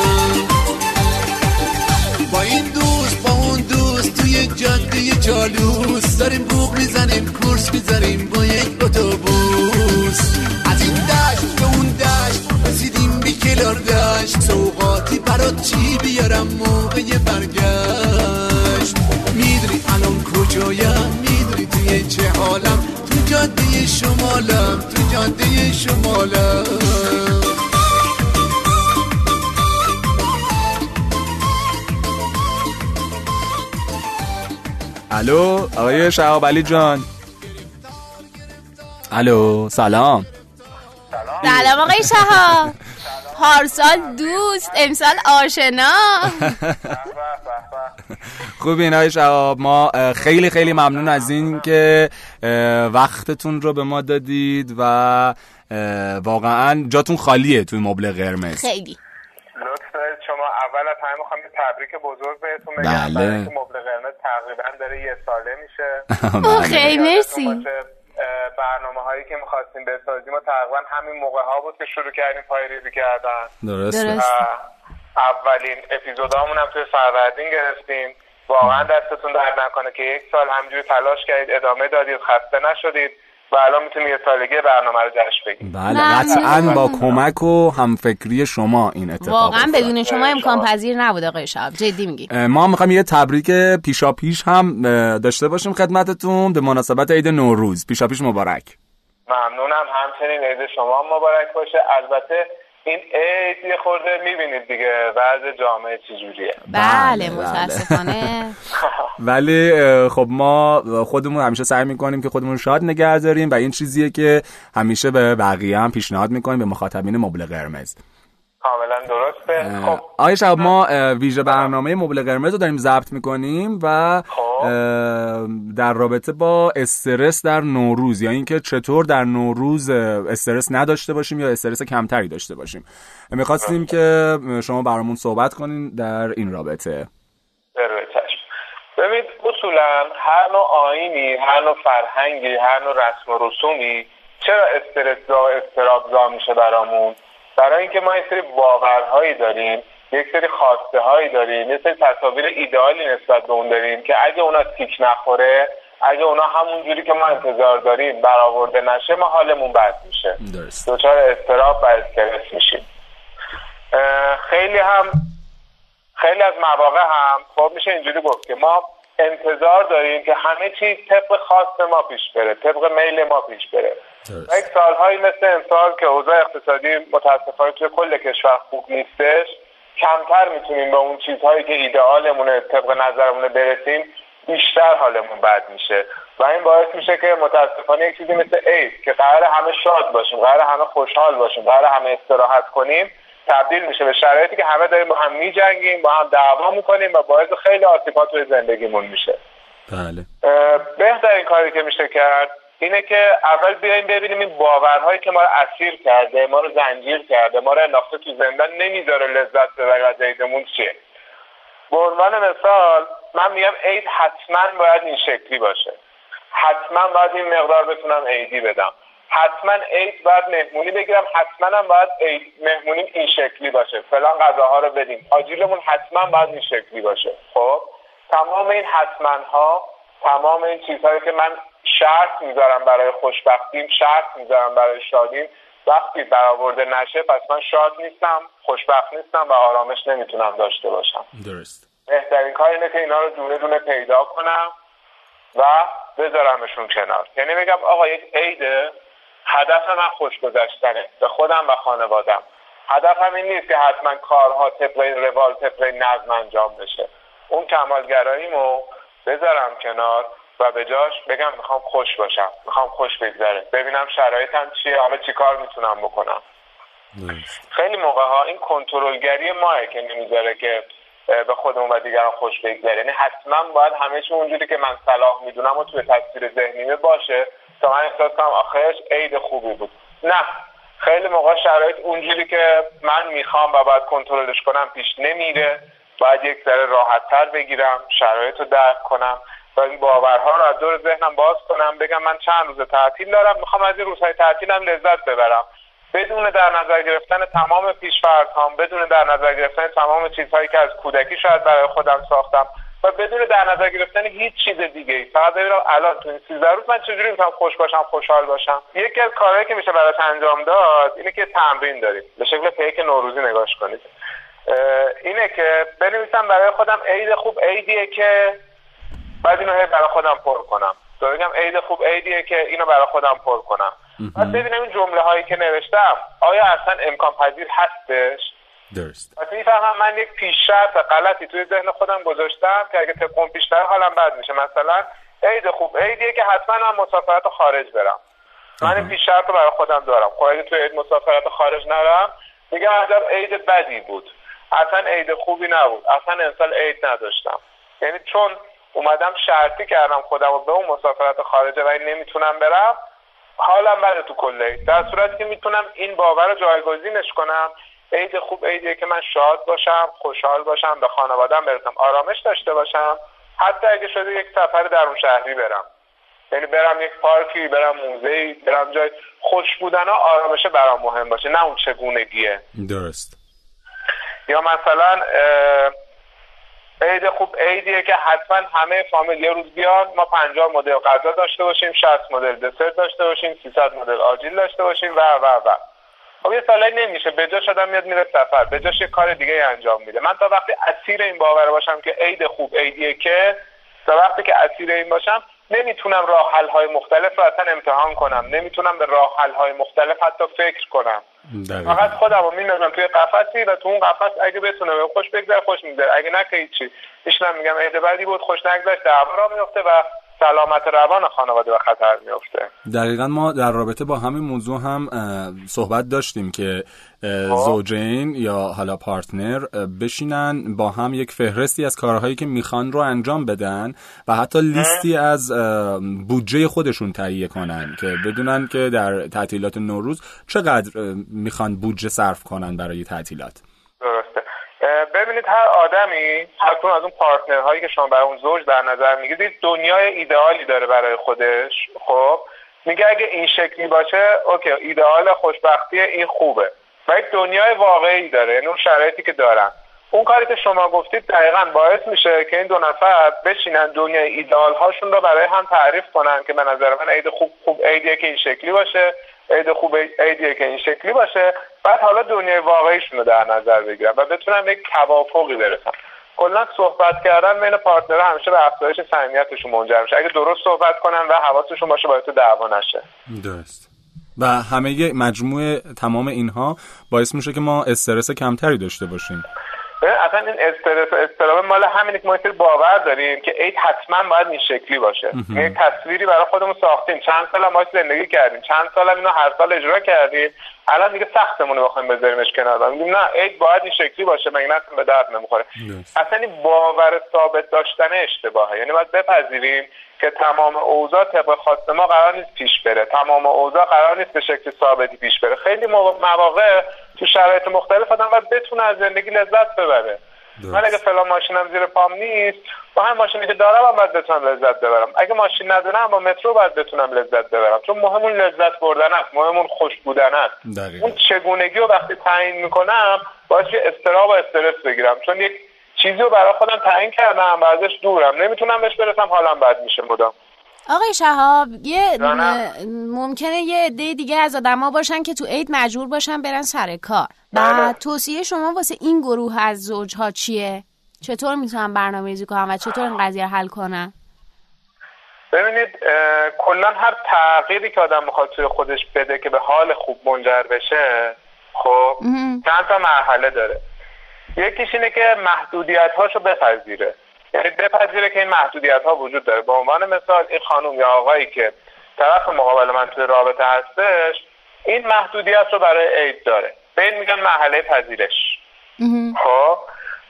با این دوست با اون دوست توی جاده جالوس. داریم بوق می‌زنیم کورس می‌زنیم با یک اتوبوس. از این دشت به اون دشت رسیدیم بی کلار دشت. سوقاتی برات چی بیارم؟ موقع برگشت. می‌دونی الان کجایم؟ شمالم تو جاده شمالم. الو آقای شهاب علی جان. الو سلام. سلام آقای شهاب. پارسال دوست امسال آشنا. خوب این های شهاب. ما خیلی خیلی ممنون از این که وقتتون رو به ما دادید و واقعا جاتون خالیه توی مبل قرمز. خیلی. لطف شما اول از همه می‌خوام یه تبریک بزرگ بهتون بگم. بله. مبل قرمز تقریبا داره یه ساله میشه. خیلی مرسی. برنامه هایی که می‌خواستیم بسازیم و تقریبا همین موقع ها بود که شروع کردیم پای ریزی کردن. درست اولین اپیزودامون هم توی فروردین گرفتیم. واقعا دستتون درد نکنه که یک سال همجوری تلاش کردید ادامه دادید خسته نشدید و الان می‌تونیم یه سالگی برنامه رو جشن بگیم بله قطعا با کمک و همفکری شما این اتفاق واقعا بدون شما امکان پذیر نبود آقای شاب جدی میگی. ما می‌خوایم یه تبریک پیشا پیش هم داشته باشیم خدمتتون به مناسبت عید نوروز. پیشا پیش مبارک. ممنونم. همچنین عید شما مبارک باشه. البته این عید یه خورده می‌بینید دیگه وضع جامعه چجوریه. بله, بله، متاسفانه. ولی خب ما خودمون همیشه سعی می‌کنیم که خودمون شاد نگه داریم و این چیزیه که همیشه به بقیه هم پیشنهاد می‌کنیم به مخاطبین مبل قرمز. کاملا درسته. خب. آقای شب ما ویژه برنامه مبل قرمز رو داریم ضبط می‌کنیم و خب. در رابطه با استرس در نوروز یا اینکه چطور در نوروز استرس نداشته باشیم یا استرس کمتری داشته باشیم. می‌خواستیم که شما برامون صحبت کنین در این رابطه. ببینید اصولا هر نوع آینی هر نوع فرهنگی هر نوع رسم و رسومی چرا استرس و استراب میشه برامون؟ برای اینکه ما یه سری باورهایی داریم یک سری خواسته هایی داریم یه سری تصاویر ایدئالی نسبت به اون داریم که اگه اونا تیک نخوره اگه اونا همون جوری که ما انتظار داریم برآورده نشه ما حالمون بد میشه. دچار استراب و استرس میشیم. خیلی هم خیلی از مواقع هم خب میشه اینجوری گفت که ما انتظار داریم که همه چیز طبق خواست ما پیش بره طبق میل ما پیش بره. یک سالهایی مثل امسال که اوضاع اقتصادی متاسفانه توی کل کشور خوب نیستش کمتر می‌تونیم به اون چیزهایی که ایدئالمونه طبق نظرمونه برسیم بیشتر حالمون بد میشه. و این باعث میشه که متاسفانه یک چیزی مثل عید که قرار همه شاد باشیم قرار همه خوشحال باشیم قرار همه استراحت کنیم تبدیل میشه به شرایطی که همه داریم با هم میجنگیم با هم دعوا می‌کنیم و باعث خیلی آسیبات توی زندگیمون میشه. بله. بهترین کاری که میشه کرد اینه که اول بیایم ببینیم این باورهایی که ما رو اسیر کرده ما رو زنجیر کرده ما رو انداخته تو زندان نمی‌ذاره لذت ببریم از عیدمون چیه؟ به عنوان مثال من میگم عید حتما باید این شکلی باشه. حتما باید این مقدار بتونم عیدی بدم. حتما عید باید مهمونی بگیرم حتما هم باید عید مهمونی این شکلی باشه. فلان غذاها رو بدیم. آجیلمون حتما باید این شکلی باشه. خب؟ تمام این حتما ها تمام این چیزهایی که من شرط می‌ذارم برای خوشبختیم شرط می‌ذارم برای شادیم. وقتی برآورده نشه پس من شاد نیستم خوشبخت نیستم و آرامش نمی‌تونم داشته باشم. درست. بهترین کار اینه که اینا رو دونه دونه پیدا کنم و بذارمشون کنار. یعنی بگم آقا یک عیده هدف من خوش گذشتنه به خودم و خانوادم. هدفم این نیست که حتما کارها طبق روال طبق نظم انجام بشه. اون کمالگراییمو بذارم کنار. و به جاش بگم می‌خوام خوش باشم می‌خوام خوش بگذره. ببینم شرایطم چیه حالا چی کار می‌تونم بکنم. خیلی موقع ها این کنترلگری ماه که نمی‌ذاره که به خودمون و دیگران خوش بگذره. یعنی حتما باید همه چی اونجوری که من صلاح می‌دونم و توی تصویر ذهنیمه باشه. تا من احساس کنم آخرش عید خوبی بود. نه. خیلی موقع شرایط اونجوری که من می‌خوام و باید کنترلش کنم پیش نمیره. باید یک ذره راحت تر بگیرم شرایط رو درک کنم. و این باورها رو از دور ذهنم باز کنم بگم من چند روز تعطیل دارم می‌خوام از این روزهای تعطیلم لذت ببرم. بدون در نظر گرفتن تمام پیشفرض بدون در نظر گرفتن تمام چیزهایی که از کودکی شاید برای خودم ساختم و بدون در نظر گرفتن هیچ چیز دیگه ای فقط ببینم الان تو این 13 روز من چجوری می‌تونم خوش باشم خوشحال باشم؟ یکی از کارهایی که میشه براش انجام داد اینه که تمرین داریم. به شکل پیک نوروزی نگاش کنید. اینه که بنویسم برای خودم عید خوب عیدیه که بعد اینو برای خودم پر کنم. تو بگم عید خوب عیدیه که اینو برای خودم پر کنم. بعد ببینم این جمله هایی که نوشتم آیا اصلا امکان پذیر هستش؟ درست. پس می‌فهمم من یک پیش شرط غلطی توی ذهن خودم گذاشتم که اگه طبق پیشتر حالم بد میشه. مثلا عید خوب عیدیه که حتما من مسافرت خارج برم. من این پیش شرط رو برای خودم دارم. خب اگه توی عید مسافرت خارج نرم میگم عجب عید بدی بود. اصلا عید خوبی نبود. اصلا امسال عید نداشتم. یعنی چون اومدم شرطی کردم خودم رو به اون مسافرت خارجه و نمی‌تونم برم. حالم بده تو کله. در صورتی که می‌تونم این باور رو جایگزینش کنم. عید خوب عیدیه که من شاد باشم خوشحال باشم به خانوادم برسم آرامش داشته باشم. حتی اگه شده یک سفر در اون شهری برم. یعنی برم یک پارکی برم موزه برم جای خوش بودن ها آرامش برام مهم باشه نه اون چگونگیه. درست. یا مثلا عید خوب عیدیه که حتما همه فامیل یه روز بیان. ما 50 مدل غذا داشته باشیم 60 مدل دسرت داشته باشیم 300 مدل آجیل داشته باشیم و و و. خب یه سالایی نمیشه. به جاش آدم میاد میره سفر. به جاش یه کار دیگه انجام میده. من تا وقتی اسیر این باور باشم که عید خوب عیدیه که تا وقتی که اسیر این باشم نمی‌تونم راه حل های مختلف رو اصلا امتحان کنم. نمی‌تونم به راه حل های مختلف حتی فکر کنم. فقط خودم رو میندازم توی قفسی و تو اون قفس اگه بتونه خوش بگذره خوش میگذره. اگه نه که هیچی. ایشون میگم عید بعدی بود خوش نگذشت دعوا را میفته و سلامت روان خانواده و خطر میفته دقیقا ما در رابطه با همین موضوع هم صحبت داشتیم که خب. زوجین یا حالا پارتنر بشینن با هم یک فهرستی از کارهایی که می‌خوان رو انجام بدن و حتی لیستی از بودجه خودشون تهیه کنن که بدونن که در تعطیلات نوروز چقدر می‌خوان بودجه صرف کنن برای تعطیلات. درسته. ببینید هر آدمی هر از اون پارتنرهایی که شما برای اون زوج در نظر می‌گیرید دنیای ایدئالی داره برای خودش خب؟ میگه اگه این شکلی باشه اوکی ایدئال خوشبختی این خوبه. و یک دنیای واقعی داره یعنی اون شرایطی که دارن. اون کاری که شما گفتید دقیقا باعث میشه که این دو نفر بشینن دنیای ایدال هاشون رو برای هم تعریف کنن که به نظر من عید خوب خوب عیدیه که این شکلی باشه. عید خوب عیدیه که این شکلی باشه. بعد حالا دنیای واقعیشون رو در نظر بگیرن و بتونن به توافقی برسن کلا صحبت کردن بین پارتنر همیشه به افزایش صمیمیتشون منجر میشه. اگه درست صحبت کنن و حواسشون باشه باعث دعوا نشه. درست. و همه مجموعه تمام اینها باعث میشه که ما استرس کمتری داشته باشیم. اصلا این استرس و استرام مال همینه که ما باور داریم که عید حتما باید این شکلی باشه. یه تصویری برای خودمون ساختیم. چند سال ما زندگی کردیم. چند سال اینو هر سال اجرا کردیم. الان دیگه سختمون رو بخوایم بذاریمش کنار. میگیم نه عید باید این شکلی باشه مگه نه؟ به درد نمی‌خوره. اصلا این باور ثابت داشتن اشتباهه. یعنی باید بپذیریم که تمام اوضاع طبق خواست ما قرار نیست پیش بره. تمام اوضاع قرار نیست به شکل ثابتی پیش بره. خیلی مواقع تو شرایط مختلف آدم باید بتونه از زندگی لذت ببره. من اگه فلان ماشینم زیر پام نیست با هم ماشینی که دارم هم باید بتونم لذت ببرم. اگه ماشین ندارم با مترو باید بتونم لذت ببرم. چون مهمون لذت بردن است مهمون خوش بودن است. اون چگونگی رو وقتی تعیین می‌کنم باید استراب و استرس بگیرم. چون یک چیزی رو برای خودم تعیین کردم و ازش دورم. نمی‌تونم بهش برسم حالا بد میشه مدام. آقای شهاب یه ممکنه یه عده دیگه از آدما باشن که تو عید مجبور باشن برن سر کار. بعد بله. توصیه شما واسه این گروه از زوجها چیه؟ چطور می‌تونن برنامه ریزی کنن و چطور این قضیه حل کنن ببینید کلا هر تغییری که آدم می‌خواد توی خودش بده که به حال خوب منجر بشه خب چند تا مرحله داره. یکیش اینه که محدودیت هاشو بپذیره. یعنی بپذیره که این محدودیت ها وجود داره. به عنوان مثال این خانم یا آقایی که طرف مقابل من توی رابطه هستش این محدودیت رو برای عید داره. به این میگن مرحله پذیرش. خب؟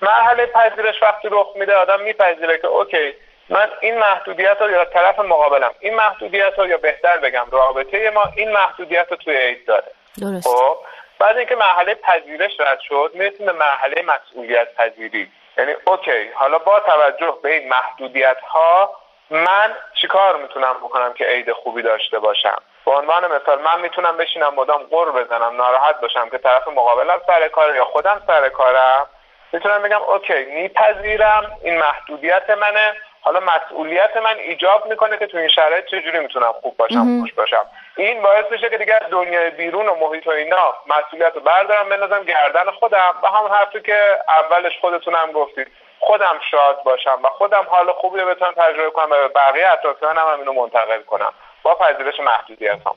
مرحله پذیرش وقتی رخ میده آدم میپذیره که اوکی من این محدودیت رو یا طرف مقابلم این محدودیت رو یا بهتر بگم رابطه ما این محدودیت رو توی عید داره. درست. خب؟ بعد اینکه مرحله پذیرش رد شد می‌رسیم به مرحله مسئولیت پذیری. یعنی اوکی حالا با توجه به این محدودیت ها من چیکار می‌تونم بکنم که عید خوبی داشته باشم؟ به عنوان مثال من می‌تونم بشینم مدام قر بزنم ناراحت باشم که طرف مقابلم سر کار یا خودم سر کارم. می‌تونم بگم اوکی میپذیرم این محدودیت منه. حالا مسئولیت من ایجاب می‌کنه که تو این شرایط چجوری می‌تونم خوب باشم خوش باشم. این باعث میشه که دیگه دنیای بیرون و محیط و اینا مسئولیت رو بردارم بندازم گردن خودم. و هم حرفی که اولش خودتونم گفتید. خودم شاد باشم و خودم حال خوبی رو بتونم تجربه کنم و به بقیه اطرافیانم هم اینو منتقل کنم. با پذیرش محدودیت هم.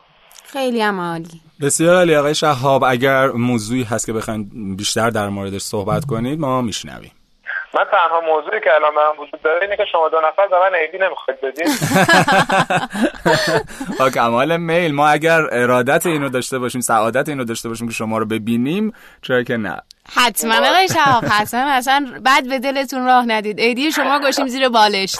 خیلی هم عالی. بسیار عالی آقای شهاب اگر موضوعی هست که بخواید بیشتر در موردش صحبت کنید ما میشنویم. من تنها موضوعی که الان من وجود داره اینه که شما دو نفر به من عیدی نمی‌خواید بدین با کمال میل. ما اگر ارادت اینو داشته باشیم سعادت اینو داشته باشیم که شما رو ببینیم چرا که نه. حتما آقای شهاب حتما اصلا بعد به دلتون راه ندید. ایدی شما گوشیم زیر بالش.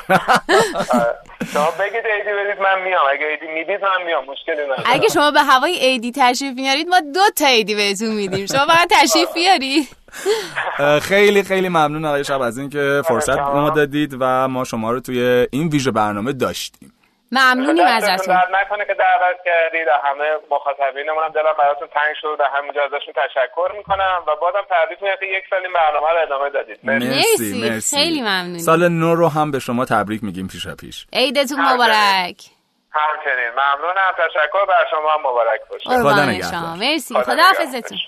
شما بگید ایدی بدید من میام. اگه ایدی می‌دید من میام. مشکلی نداره. اگه شما به هوای ایدی تشریف میارید ما دو تا ایدی بهتون میدیم. شما فقط تشریف بیاری خیلی خیلی ممنون آقای شب از اینکه فرصت به ما دادید و ما شما رو توی این ویژه برنامه داشتیم. ممنونیم ازتون. نکنه که دعوت کردید همه مخاطبینمون هم دلم براتون تنگ شد و همینجا ازشون تشکر می‌کنم و بازم تبریک میگم که یک سال این برنامه رو ادامه دادید. مرسی مرسی خیلی ممنونیم. سال نو رو هم به شما تبریک میگیم پیشا پیش. عیدتون مبارک. همچنین. ممنونم. تشکر بر شما. هم مبارک باشه. خدا نگهدار. مرسی. خدا حافظتون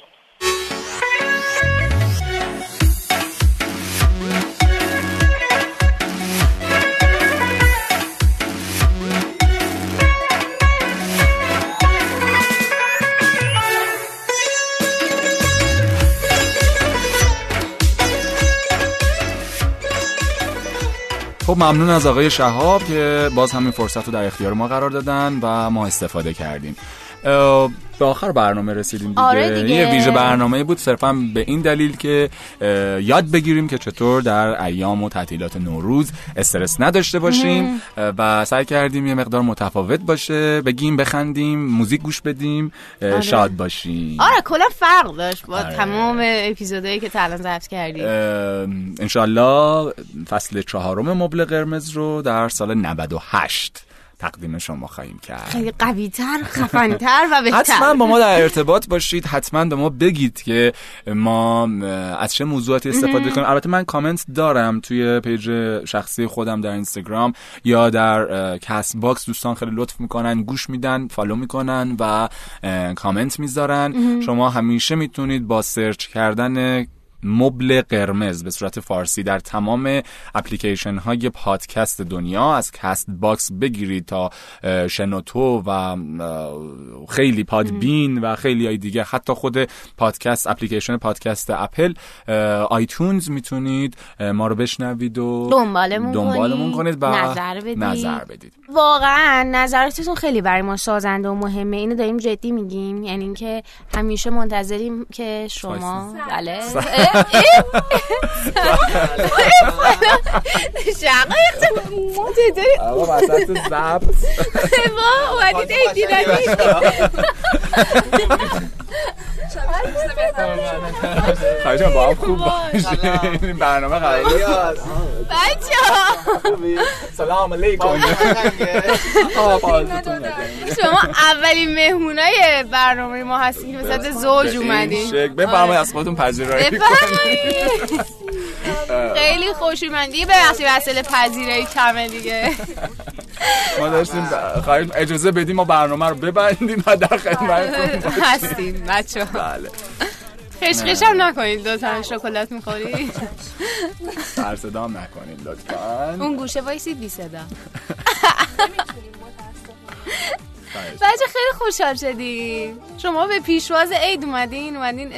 خب ممنون از آقای شهاب که باز همین فرصت رو در اختیار ما قرار دادن و ما استفاده کردیم. به آخر برنامه رسیدیم دیگه, آره دیگه. یه ویژه برنامه بود صرفا به این دلیل که یاد بگیریم که چطور در ایام و تعطیلات نوروز استرس نداشته باشیم و سعی کردیم یه مقدار متفاوت باشه بگیم بخندیم موزیک گوش بدیم آره. شاد باشیم آره کلا فرق داشت با آره. تمام اپیزودهایی که تا الان ضبط کردیم انشالله فصل چهارم مبل قرمز رو در سال 98 تقدیم شما خواهیم کرد. خیلی قوی تر خفنتر و بهتر. حتما با ما در ارتباط باشید. حتما به ما بگید که ما از چه موضوعاتی استفاده کنیم. البته من کامنت دارم توی page شخصی خودم در اینستاگرام یا در Castbox. دوستان خیلی لطف می‌کنن گوش میدن follow می‌کنن و کامنت می‌ذارن. شما همیشه می‌تونید با search کردن مبل قرمز به صورت فارسی در تمام اپلیکیشن های پادکست دنیا از Castbox بگیرید تا شنوتو و خیلی پادبین و خیلی های دیگه حتی خود پادکست اپلیکیشن پادکست Apple iTunes می‌تونید ما رو بشنوید و دنبالمون, دنبالمون کنید. و نظر بدید. نظر بدید. واقعا نظراتتون خیلی برای ما سازنده و مهمه. اینو داریم جدی میگیم. یعنی اینکه همیشه منتظریم که شما بله. شقایق ما چطوری آقا وسط زبط ما اومدید ایدیرانی خواهشم با هم خوب. باشیم برنامه قراری بچه سلام علیکم شما اولین مهمونای برنامه ما هستین که به زوج اومدین. بفرمایید از خودتون پذیرایی بفرمایید. خیلی خوشومندی ببخشید وسیله پذیرایی کمه دیگه. ما داشتیم خواهیم اجازه بدیم ما برنامه رو ببندیم و در خدمتتون هستیم بچه بله. خشخش هم نکنید دو تا شکلات می‌خوری؟ سر صدا هم نکنید لطفا. اون گوشه وایسی بی صدا. بچه خیلی خوشحال شدیم. شما به پیشواز عید اومدین اومدین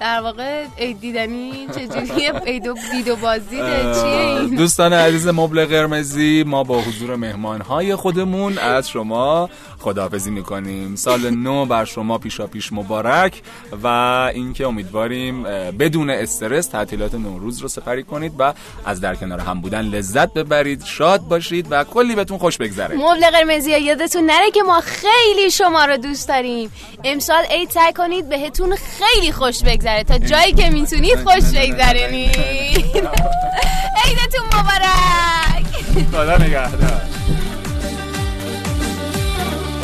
در واقع عید دیدنی چجوریه؟ عید دید و بازدیده چیه این؟ دوستان عزیز مبل قرمزی ما با حضور مهمان های خودمون از شما خداحافظی می‌کنیم. سال نو بر شما پیشا پیش مبارک و اینکه امیدواریم بدون استرس تعطیلات نوروز رو سپری کنید و از در کنار هم بودن لذت ببرید شاد باشید و کلی بهتون خوش بگذره. مبل قرمزی یادتون نره که ما خیلی شما رو دوست داریم. امسال عید سعی کنید بهتون خیلی خوش بگذره. تا جایی که می‌تونید خوش بگذرونید عیدتون مبارک. خدا نگهدار.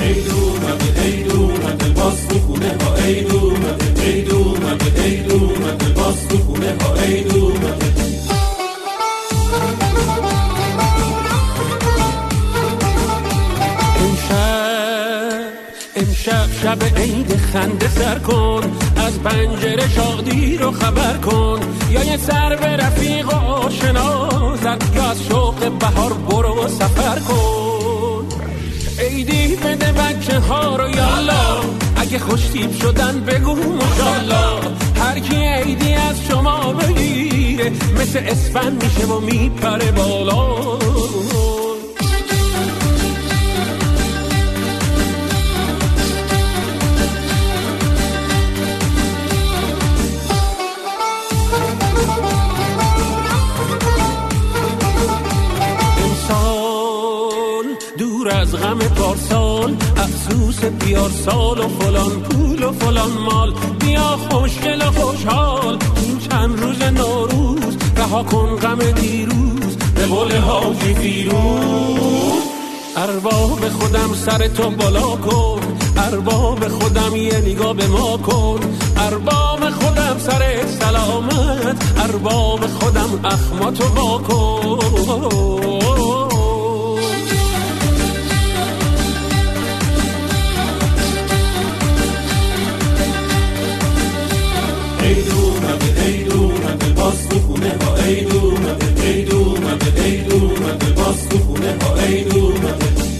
عید اومده عید اومده باز تو خونه ها عید اومده امشب شب عید خنده سر کن از پنجره شادی رو خبر کن. یا یه سر به رفیق و آشنا زد یا از شوق بهار برو سفر کن. بده بچه ها رو یالا اگه خوشتیب شدن بگو مشالا هر کی عیدی از شما بگیره مثل اسفن میشه و میپره بالا. افسوس بیار سال و فلان پول و فلان مال. بیا خوشگل خوشحال. این چند روز نوروز. رها کن غم دیروز. به بول حاجی فیروز. ارباب خودم سر تو بالا کن. ارباب خودم یه نگاه به ما کن. ارباب خودم سر سلامت. ارباب خودم اخماتو با کن. خونه ها ای دومده ای دومده ای دومده باز تو خونه ها ای دومده